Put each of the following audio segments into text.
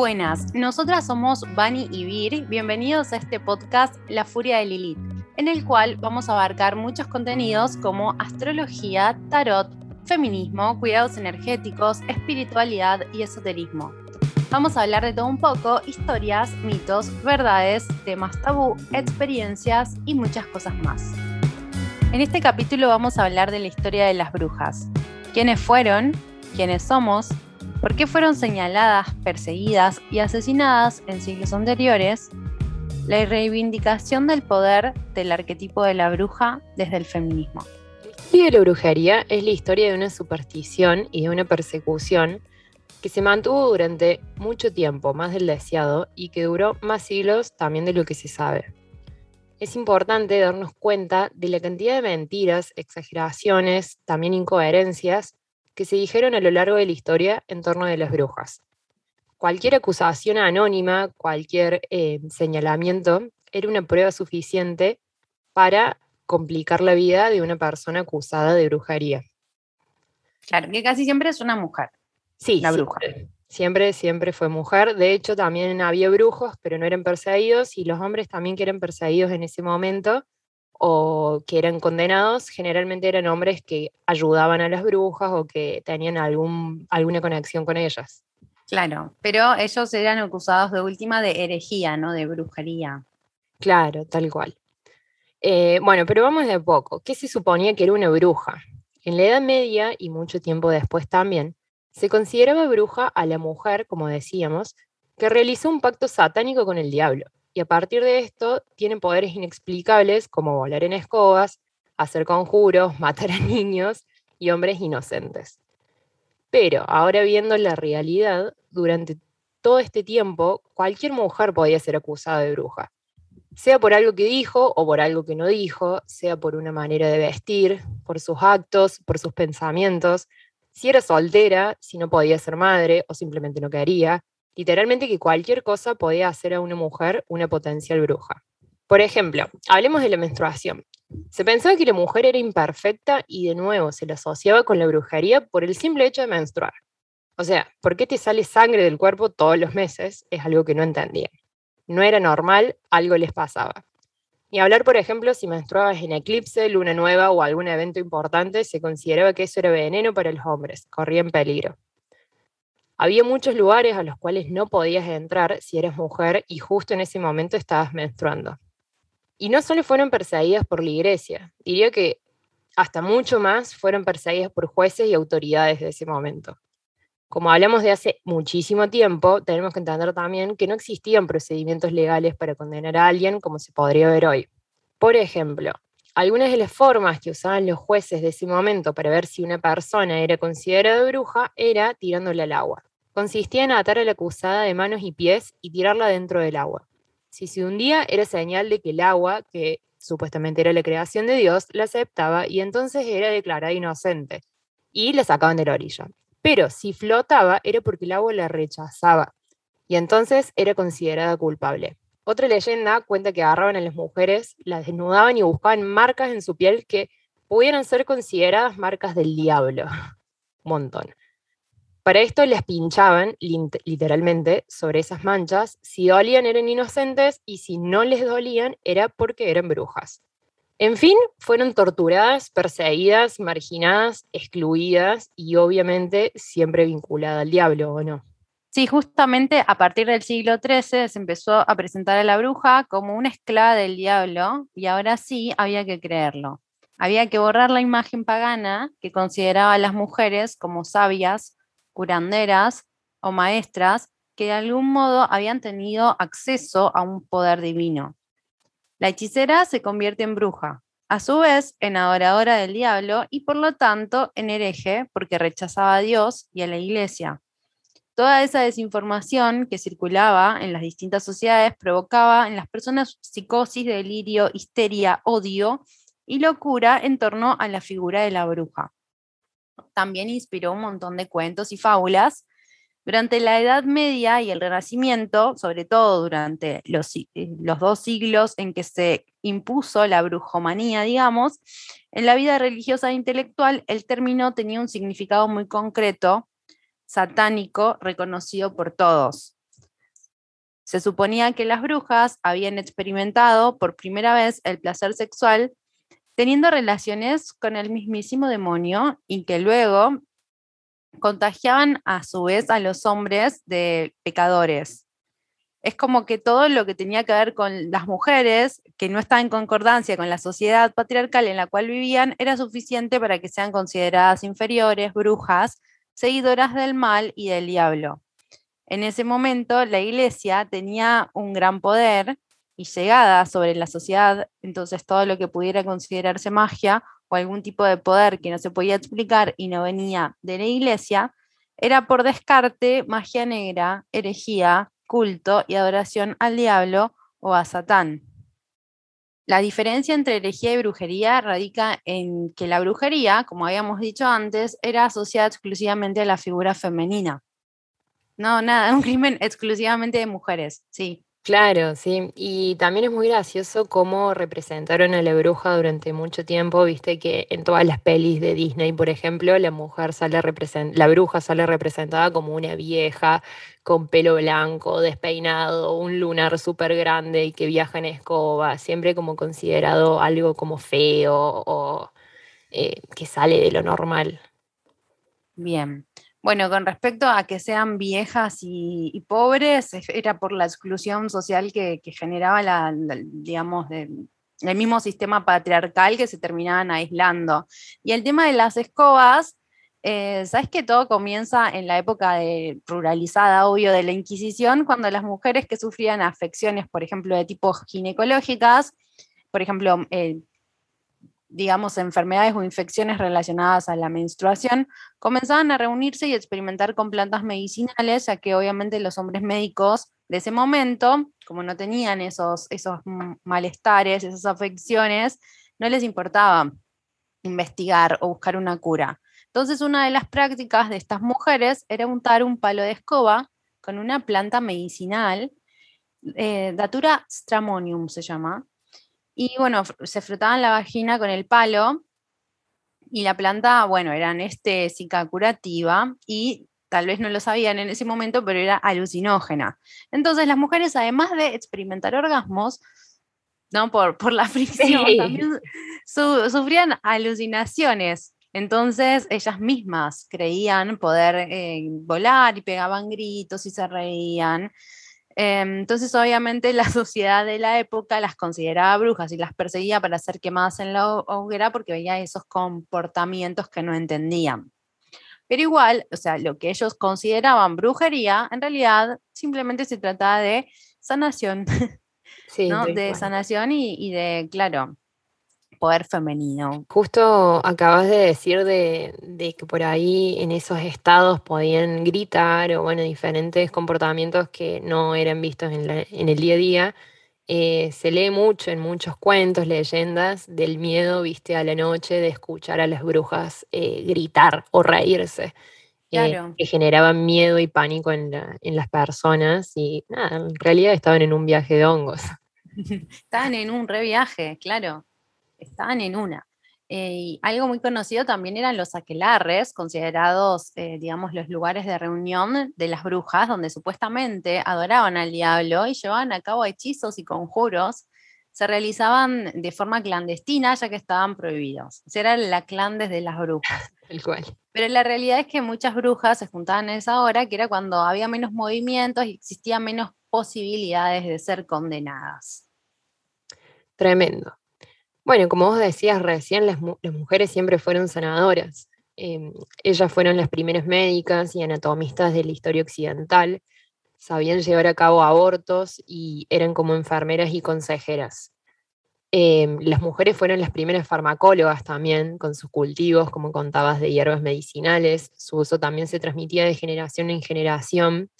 Buenas, nosotras somos Bani y Vir. Bienvenidos a este podcast La Furia de Lilith, en el cual vamos a abarcar muchos contenidos como astrología, tarot, feminismo, cuidados energéticos, espiritualidad y esoterismo. Vamos a hablar de todo un poco, historias, mitos, verdades, temas tabú, experiencias y muchas cosas más. En este capítulo vamos a hablar de la historia de las brujas. ¿Quiénes fueron? ¿Quiénes somos? ¿Por qué fueron señaladas, perseguidas y asesinadas en siglos anteriores? La reivindicación del poder del arquetipo de la bruja desde el feminismo. Historia de la brujería es la historia de una superstición y de una persecución que se mantuvo durante mucho tiempo, más del deseado, y que duró más siglos también de lo que se sabe. Es importante darnos cuenta de la cantidad de mentiras, exageraciones, también incoherencias que se dijeron a lo largo de la historia en torno de las brujas. Cualquier acusación anónima, cualquier eh, señalamiento, era una prueba suficiente para complicar la vida de una persona acusada de brujería. Claro, que casi siempre es una mujer. Sí, la bruja. Siempre, siempre, fue mujer. De hecho, también había brujos, pero no eran perseguidos, y los hombres también que eran perseguidos en ese momento o que eran condenados, generalmente eran hombres que ayudaban a las brujas o que tenían algún, alguna conexión con ellas. Claro, pero ellos eran acusados de última de herejía, ¿no? De brujería. Claro, tal cual. Eh, bueno, pero vamos de a poco. ¿Qué se suponía que era una bruja? En la Edad Media y mucho tiempo después también, se consideraba bruja a la mujer, como decíamos, que realizó un pacto satánico con el diablo. Y a partir de esto tienen poderes inexplicables como volar en escobas, hacer conjuros, matar a niños y hombres inocentes. Pero ahora viendo la realidad, durante todo este tiempo, cualquier mujer podía ser acusada de bruja, sea por algo que dijo o por algo que no dijo, sea por una manera de vestir, por sus actos, por sus pensamientos, si era soltera, si no podía ser madre o simplemente no quería, literalmente que cualquier cosa podía hacer a una mujer una potencial bruja. Por ejemplo, hablemos de la menstruación. Se pensaba que la mujer era imperfecta y de nuevo se la asociaba con la brujería por el simple hecho de menstruar. O sea, ¿por qué te sale sangre del cuerpo todos los meses? Es algo que no entendían. No era normal, algo les pasaba. Y hablar, por ejemplo, si menstruabas en eclipse, luna nueva o algún evento importante, se consideraba que eso era veneno para los hombres, corrían peligro. Había muchos lugares a los cuales no podías entrar si eras mujer y justo en ese momento estabas menstruando. Y no solo fueron perseguidas por la iglesia, diría que hasta mucho más fueron perseguidas por jueces y autoridades de ese momento. Como hablamos de hace muchísimo tiempo, tenemos que entender también que no existían procedimientos legales para condenar a alguien como se podría ver hoy. Por ejemplo, algunas de las formas que usaban los jueces de ese momento para ver si una persona era considerada bruja era tirándola al agua. Consistía en atar a la acusada de manos y pies y tirarla dentro del agua. Si se hundía, era señal de que el agua, que supuestamente era la creación de Dios, la aceptaba y entonces era declarada inocente y la sacaban de la orilla. Pero si flotaba, era porque el agua la rechazaba y entonces era considerada culpable. Otra leyenda cuenta que agarraban a las mujeres, las desnudaban y buscaban marcas en su piel que pudieran ser consideradas marcas del diablo. Montón. Para esto les pinchaban literalmente sobre esas manchas. Si dolían eran inocentes y si no les dolían era porque eran brujas. En fin, fueron torturadas, perseguidas, marginadas, excluidas y obviamente siempre vinculadas al diablo, ¿o no? Sí, justamente a partir del siglo XIII se empezó a presentar a la bruja como una esclava del diablo y ahora sí había que creerlo. Había que borrar la imagen pagana que consideraba a las mujeres como sabias, curanderas o maestras que de algún modo habían tenido acceso a un poder divino. La hechicera se convierte en bruja, a su vez en adoradora del diablo y por lo tanto en hereje porque rechazaba a Dios y a la iglesia. Toda esa desinformación que circulaba en las distintas sociedades provocaba en las personas psicosis, delirio, histeria, odio y locura en torno a la figura de la bruja también inspiró un montón de cuentos y fábulas. Durante la Edad Media y el Renacimiento, sobre todo durante los, eh, los dos siglos en que se impuso la brujomanía, digamos, en la vida religiosa e intelectual el término tenía un significado muy concreto, satánico, reconocido por todos. Se suponía que las brujas habían experimentado por primera vez el placer sexual teniendo relaciones con el mismísimo demonio y que luego contagiaban a su vez a los hombres de pecadores. Es como que todo lo que tenía que ver con las mujeres, que no está en concordancia con la sociedad patriarcal en la cual vivían, era suficiente para que sean consideradas inferiores, brujas, seguidoras del mal y del diablo. En ese momento la iglesia tenía un gran poder y llegada sobre la sociedad, entonces todo lo que pudiera considerarse magia o algún tipo de poder que no se podía explicar y no venía de la iglesia, era por descarte magia negra, herejía, culto y adoración al diablo o a Satán. La diferencia entre herejía y brujería radica en que la brujería, como habíamos dicho antes, era asociada exclusivamente a la figura femenina. No, nada, un crimen exclusivamente de mujeres, sí. Claro, sí. Y también es muy gracioso cómo representaron a la bruja durante mucho tiempo. Viste que en todas las pelis de Disney, por ejemplo, la mujer sale la bruja sale representada como una vieja con pelo blanco, despeinado, un lunar súper grande y que viaja en escoba, siempre como considerado algo como feo o eh, que sale de lo normal. Bien. Bueno, con respecto a que sean viejas y, pobres, era por la exclusión social que, generaba el mismo sistema patriarcal que se terminaban aislando. Y el tema de las escobas, eh, sabes que todo comienza en la época de, ruralizada, obvio, de la Inquisición, cuando las mujeres que sufrían afecciones, por ejemplo, de tipo ginecológicas, por ejemplo, eh, digamos, enfermedades o infecciones relacionadas a la menstruación, comenzaban a reunirse y experimentar con plantas medicinales, ya que obviamente los hombres médicos de ese momento, como no tenían esos, esos malestares, esas afecciones, no les importaba investigar o buscar una cura. Entonces, una de las prácticas de estas mujeres era untar un palo de escoba con una planta medicinal, eh, Datura stramonium se llama, y bueno, se frotaban la vagina con el palo y la planta, bueno, era anestésica, curativa y tal vez no lo sabían en ese momento, pero era alucinógena. Entonces las mujeres, además de experimentar orgasmos, ¿no? Por, por la fricción, también sufrían alucinaciones. Entonces ellas mismas creían poder eh, volar y pegaban gritos y se reían. Em, entonces, obviamente, la sociedad de la época las consideraba brujas y las perseguía para ser quemadas en la hoguera porque veía esos comportamientos que no entendían. Pero igual, o sea, lo que ellos consideraban brujería, en realidad simplemente se trataba de sanación, ¿no? De sanación y de, claro, poder femenino. Justo acabas de decir de, que por ahí en esos estados podían gritar o bueno, diferentes comportamientos que no eran vistos en, el día a día. Eh, se lee mucho en muchos cuentos, leyendas del miedo, viste, a la noche de escuchar a las brujas eh, gritar o reírse. Eh, que generaban miedo y pánico en, en las personas y nada, en realidad estaban en un viaje de hongos. estaban en un reviaje, claro estaban en una. Eh, y algo muy conocido también eran los aquelarres, considerados, eh, digamos, los lugares de reunión de las brujas, donde supuestamente adoraban al diablo y llevaban a cabo hechizos y conjuros. Se realizaban de forma clandestina, ya que estaban prohibidos. O sea, era la clan desde las brujas. El cual. Pero la realidad es que muchas brujas se juntaban en esa hora, que era cuando había menos movimientos y existían menos posibilidades de ser condenadas. Tremendo. Bueno, como vos decías recién, las, mujeres siempre fueron sanadoras. Em, ellas fueron las primeras médicas y anatomistas de la historia occidental, sabían llevar a cabo abortos y eran como enfermeras y consejeras. Em, las mujeres fueron las primeras farmacólogas también, con sus cultivos, como contabas, de hierbas medicinales. Su uso también se transmitía de generación en generación.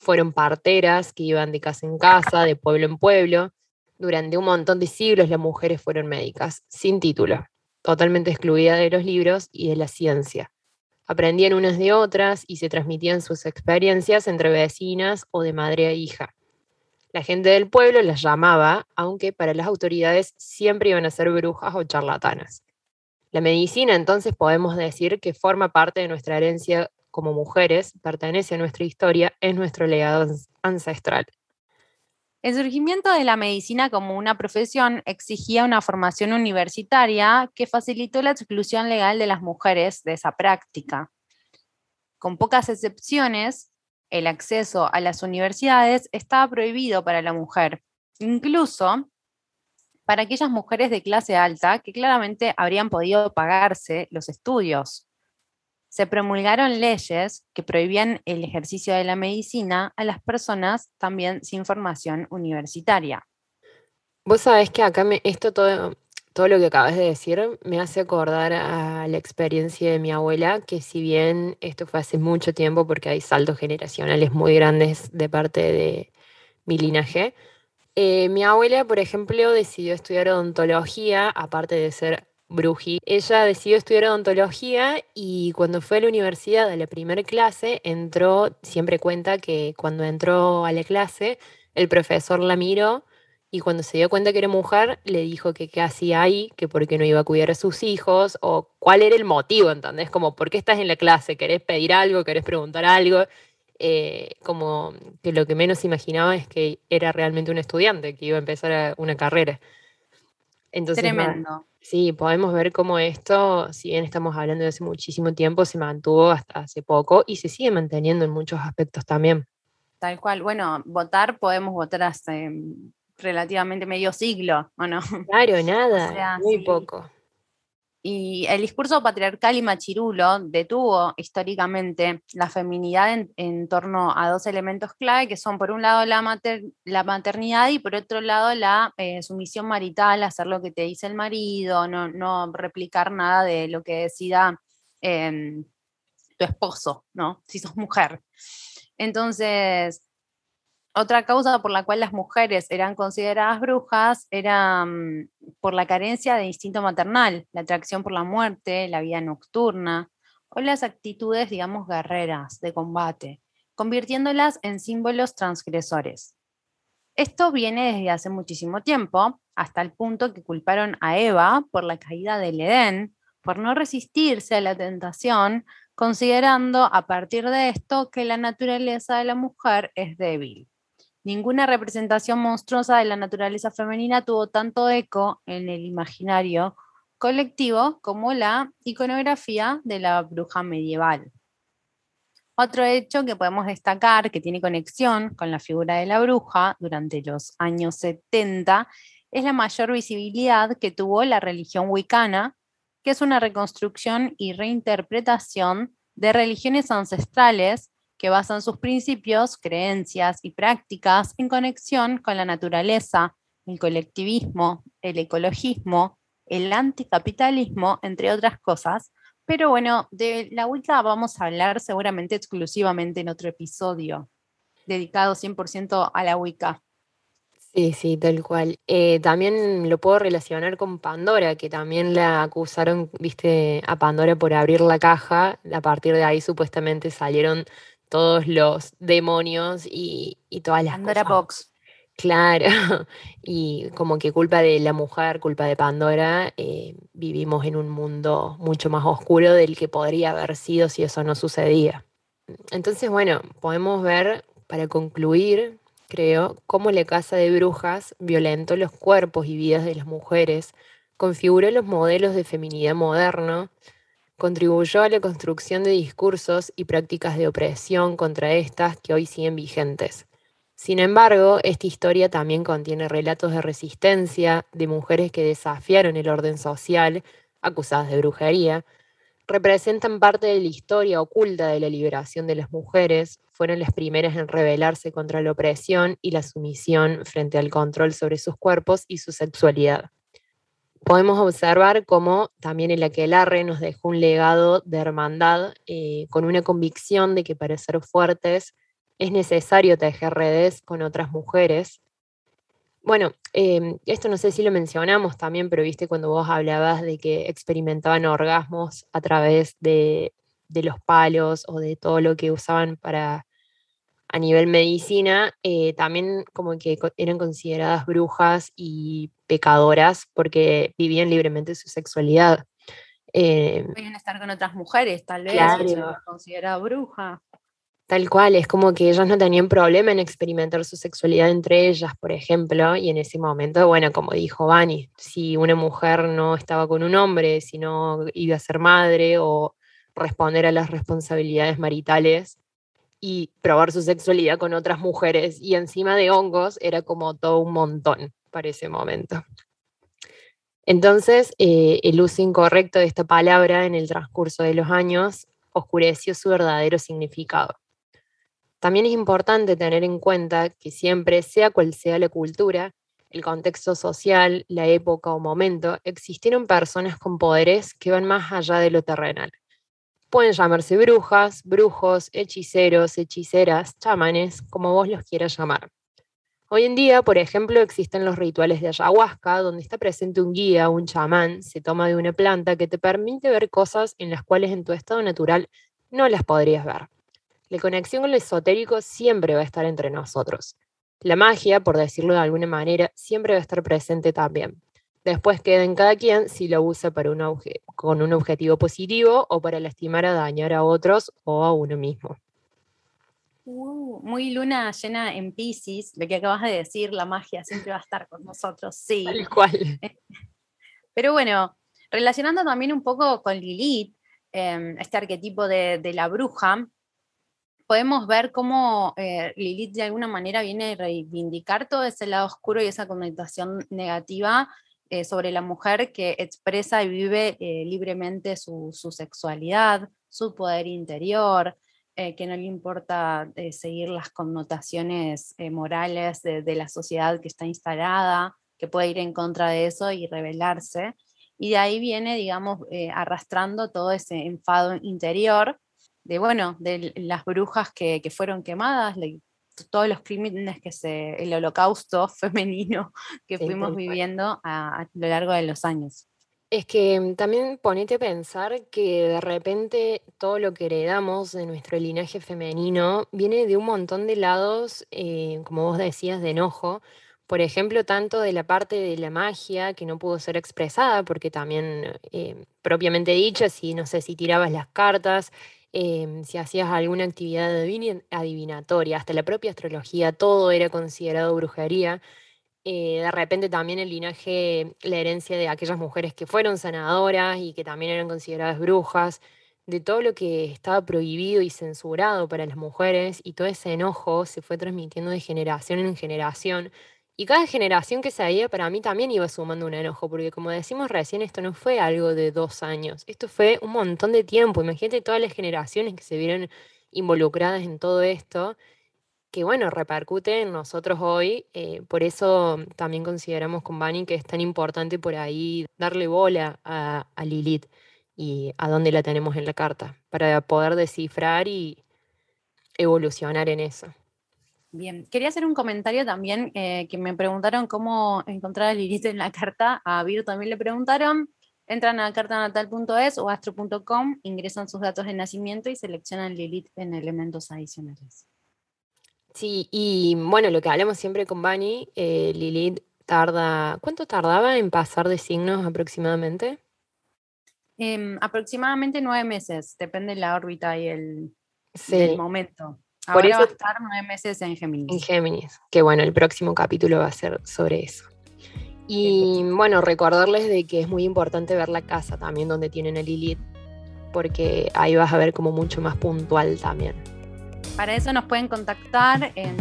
Fueron parteras que iban de casa en casa, de pueblo en pueblo, durante un montón de siglos las mujeres fueron médicas, sin título, totalmente excluidas de los libros y de la ciencia. Aprendían unas de otras y se transmitían sus experiencias entre vecinas o de madre a hija. La gente del pueblo las llamaba, aunque para las autoridades siempre iban a ser brujas o charlatanas. La medicina entonces podemos decir que forma parte de nuestra herencia como mujeres, pertenece a nuestra historia, es nuestro legado ancestral. El surgimiento de la medicina como una profesión exigía una formación universitaria que facilitó la exclusión legal de las mujeres de esa práctica. Con pocas excepciones, el acceso a las universidades estaba prohibido para la mujer, incluso para aquellas mujeres de clase alta que claramente habrían podido pagarse los estudios se promulgaron leyes que prohibían el ejercicio de la medicina a las personas también sin formación universitaria. Vos sabés que acá esto todo, todo lo que acabas de decir me hace acordar a la experiencia de mi abuela, que si bien esto fue hace mucho tiempo porque hay saltos generacionales muy grandes de parte de mi linaje, eh, mi abuela, por ejemplo, decidió estudiar odontología, aparte de ser Bruji. Ella decidió estudiar odontología y cuando fue a la universidad a la primera clase, entró, siempre cuenta que cuando entró a la clase, el profesor la miró y cuando se dio cuenta que era mujer, le dijo que qué hacía ahí, que por qué no iba a cuidar a sus hijos, o cuál era el motivo, ¿entendés? Como, ¿por qué estás en la clase? ¿Querés pedir algo? ¿Querés preguntar algo? Eh, como que lo que menos imaginaba es que era realmente un estudiante, que iba a empezar una carrera. Tremendo. Sí, podemos ver cómo esto, si bien estamos hablando de hace muchísimo tiempo, se mantuvo hasta hace poco y se sigue manteniendo en muchos aspectos también. Tal cual. Bueno, votar podemos votar hace relativamente medio siglo, ¿o no? Claro, nada, muy poco. Y el discurso patriarcal y machirulo detuvo históricamente la feminidad en, torno a dos elementos clave, que son por un lado la, maternidad y por otro lado la eh, sumisión marital, hacer lo que te dice el marido, no, replicar nada de lo que decida em, tu esposo, ¿no? Si sos mujer. Entonces, otra causa por la cual las mujeres eran consideradas brujas era mm, por la carencia de instinto maternal, la atracción por la muerte, la vida nocturna o las actitudes, digamos, guerreras de combate, convirtiéndolas en símbolos transgresores. Esto viene desde hace muchísimo tiempo, hasta el punto que culparon a Eva por la caída del Edén, por no resistirse a la tentación, considerando a partir de esto que la naturaleza de la mujer es débil. Ninguna representación monstruosa de la naturaleza femenina tuvo tanto eco en el imaginario colectivo como la iconografía de la bruja medieval. Otro hecho que podemos destacar que tiene conexión con la figura de la bruja durante los años 70 es la mayor visibilidad que tuvo la religión wicana, que es una reconstrucción y reinterpretación de religiones ancestrales que basan sus principios, creencias y prácticas en conexión con la naturaleza, el colectivismo, el ecologismo, el anticapitalismo, entre otras cosas. Pero bueno, de la Wicca vamos a hablar seguramente exclusivamente en otro episodio, dedicado 100% a la Wicca. Sí, sí, tal cual. Eh, también lo puedo relacionar con Pandora, que también la acusaron, viste, a Pandora por abrir la caja. A partir de ahí supuestamente salieron todos los demonios y, todas las Pandora Box. Claro, y como que culpa de la mujer, culpa de Pandora, eh, vivimos en un mundo mucho más oscuro del que podría haber sido si eso no sucedía. Entonces, bueno, podemos ver, para concluir, creo, cómo la casa de brujas violentó los cuerpos y vidas de las mujeres, configuró los modelos de feminidad moderno, contribuyó a la construcción de discursos y prácticas de opresión contra estas que hoy siguen vigentes. Sin embargo, esta historia también contiene relatos de resistencia de mujeres que desafiaron el orden social, acusadas de brujería, representan parte de la historia oculta de la liberación de las mujeres, fueron las primeras en rebelarse contra la opresión y la sumisión frente al control sobre sus cuerpos y su sexualidad podemos observar cómo también el aquelarre nos dejó un legado de hermandad eh, con una convicción de que para ser fuertes es necesario tejer redes con otras mujeres. Bueno, em, esto no sé si lo mencionamos también, pero viste cuando vos hablabas de que experimentaban orgasmos a través de, de los palos o de todo lo que usaban para a nivel medicina, eh, también como que eran consideradas brujas y pecadoras porque vivían libremente su sexualidad. Eh, estar con otras mujeres, tal vez, claro. considerada bruja. Tal cual, es como que ellas no tenían problema en experimentar su sexualidad entre ellas, por ejemplo, y en ese momento, bueno, como dijo Vani, si una mujer no estaba con un hombre, si no iba a ser madre o responder a las responsabilidades maritales y probar su sexualidad con otras mujeres y encima de hongos, era como todo un montón para ese momento. Entonces, eh, el uso incorrecto de esta palabra en el transcurso de los años oscureció su verdadero significado. También es importante tener en cuenta que siempre, sea cual sea la cultura, el contexto social, la época o momento, existieron personas con poderes que van más allá de lo terrenal. Pueden llamarse brujas, brujos, hechiceros, hechiceras, chamanes, como vos los quieras llamar. Hoy en día, por ejemplo, existen los rituales de ayahuasca, donde está presente un guía, un chamán, se toma de una planta que te permite ver cosas en las cuales en tu estado natural no las podrías ver. La conexión con lo esotérico siempre va a estar entre nosotros. La magia, por decirlo de alguna manera, siempre va a estar presente también. Después queda en cada quien si lo usa para un con un objetivo positivo o para lastimar o dañar a otros o a uno mismo. Uh, muy luna llena en Pisces, lo que acabas de decir, la magia siempre va a estar con nosotros, sí. Tal cual. Pero bueno, relacionando también un poco con Lilith, em, este arquetipo de, la bruja, podemos ver cómo eh, Lilith de alguna manera viene a reivindicar todo ese lado oscuro y esa connotación negativa eh, sobre la mujer que expresa y vive eh, libremente su, su, sexualidad, su poder interior, eh, que no le importa seguir las connotaciones morales de, la sociedad que está instalada, que puede ir en contra de eso y rebelarse. Y de ahí viene, digamos, arrastrando todo ese enfado interior de, bueno, de las brujas que, fueron quemadas, todos los crímenes que se, el holocausto femenino que fuimos viviendo a lo largo de los años. Es que mm, también ponete a pensar que de repente todo lo que heredamos de nuestro linaje femenino viene de un montón de lados, eh, como vos decías, de enojo. Por ejemplo, tanto de la parte de la magia que no pudo ser expresada, porque también, eh, propiamente dicho, si no sé si tirabas las cartas, em, si hacías alguna actividad adivinatoria, hasta la propia astrología, todo era considerado brujería. Eh, de repente también el linaje, la herencia de aquellas mujeres que fueron sanadoras y que también eran consideradas brujas, de todo lo que estaba prohibido y censurado para las mujeres y todo ese enojo se fue transmitiendo de generación en generación. Y cada generación que se veía para mí también iba sumando un enojo, porque como decimos recién, esto no fue algo de dos años, esto fue un montón de tiempo. Imagínate todas las generaciones que se vieron involucradas en todo esto que bueno, repercute en nosotros hoy. Eh, por eso también consideramos con Bani que es tan importante por ahí darle bola a, Lilith y a dónde la tenemos en la carta, para poder descifrar y evolucionar en eso. Bien, quería hacer un comentario también eh, que me preguntaron cómo encontrar a Lilith en la carta. A Vir también le preguntaron. Entran a cartanatal.es o astro.com, ingresan sus datos de nacimiento y seleccionan Lilith en elementos adicionales. Sí, y bueno, lo que hablamos siempre con Bani, eh, Lilith tarda, ¿cuánto tardaba en pasar de signos aproximadamente? Em, aproximadamente nueve meses, depende de la órbita y el, momento. Ahora Por eso, va a estar nueve meses en Géminis. En Géminis, que bueno, el próximo capítulo va a ser sobre eso. Y bueno, recordarles de que es muy importante ver la casa también donde tienen a Lilith, porque ahí vas a ver como mucho más puntual también. Para eso nos pueden contactar en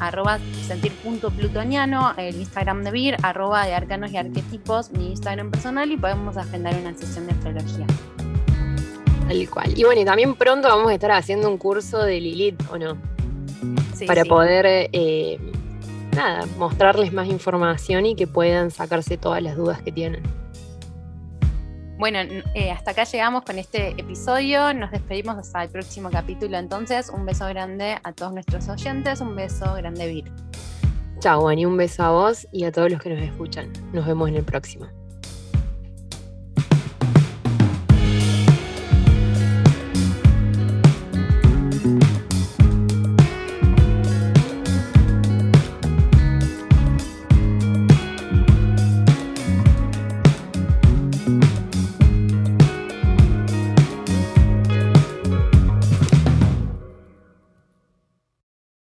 arroba sentir.plutoniano, el Instagram de VIR, arroba de arcanos y arquetipos, mi Instagram personal y podemos agendar una sesión de astrología. Tal cual. Y bueno, y también pronto vamos a estar haciendo un curso de Lilith, ¿o no? Sí, Para poder, eh, nada, mostrarles más información y que puedan sacarse todas las dudas que tienen. Bueno, eh, hasta acá llegamos con este episodio. Nos despedimos hasta el próximo capítulo. Entonces, un beso grande a todos nuestros oyentes. Un beso grande, Vir. Chao, Ani. Un beso a vos y a todos los que nos escuchan. Nos vemos en el próximo.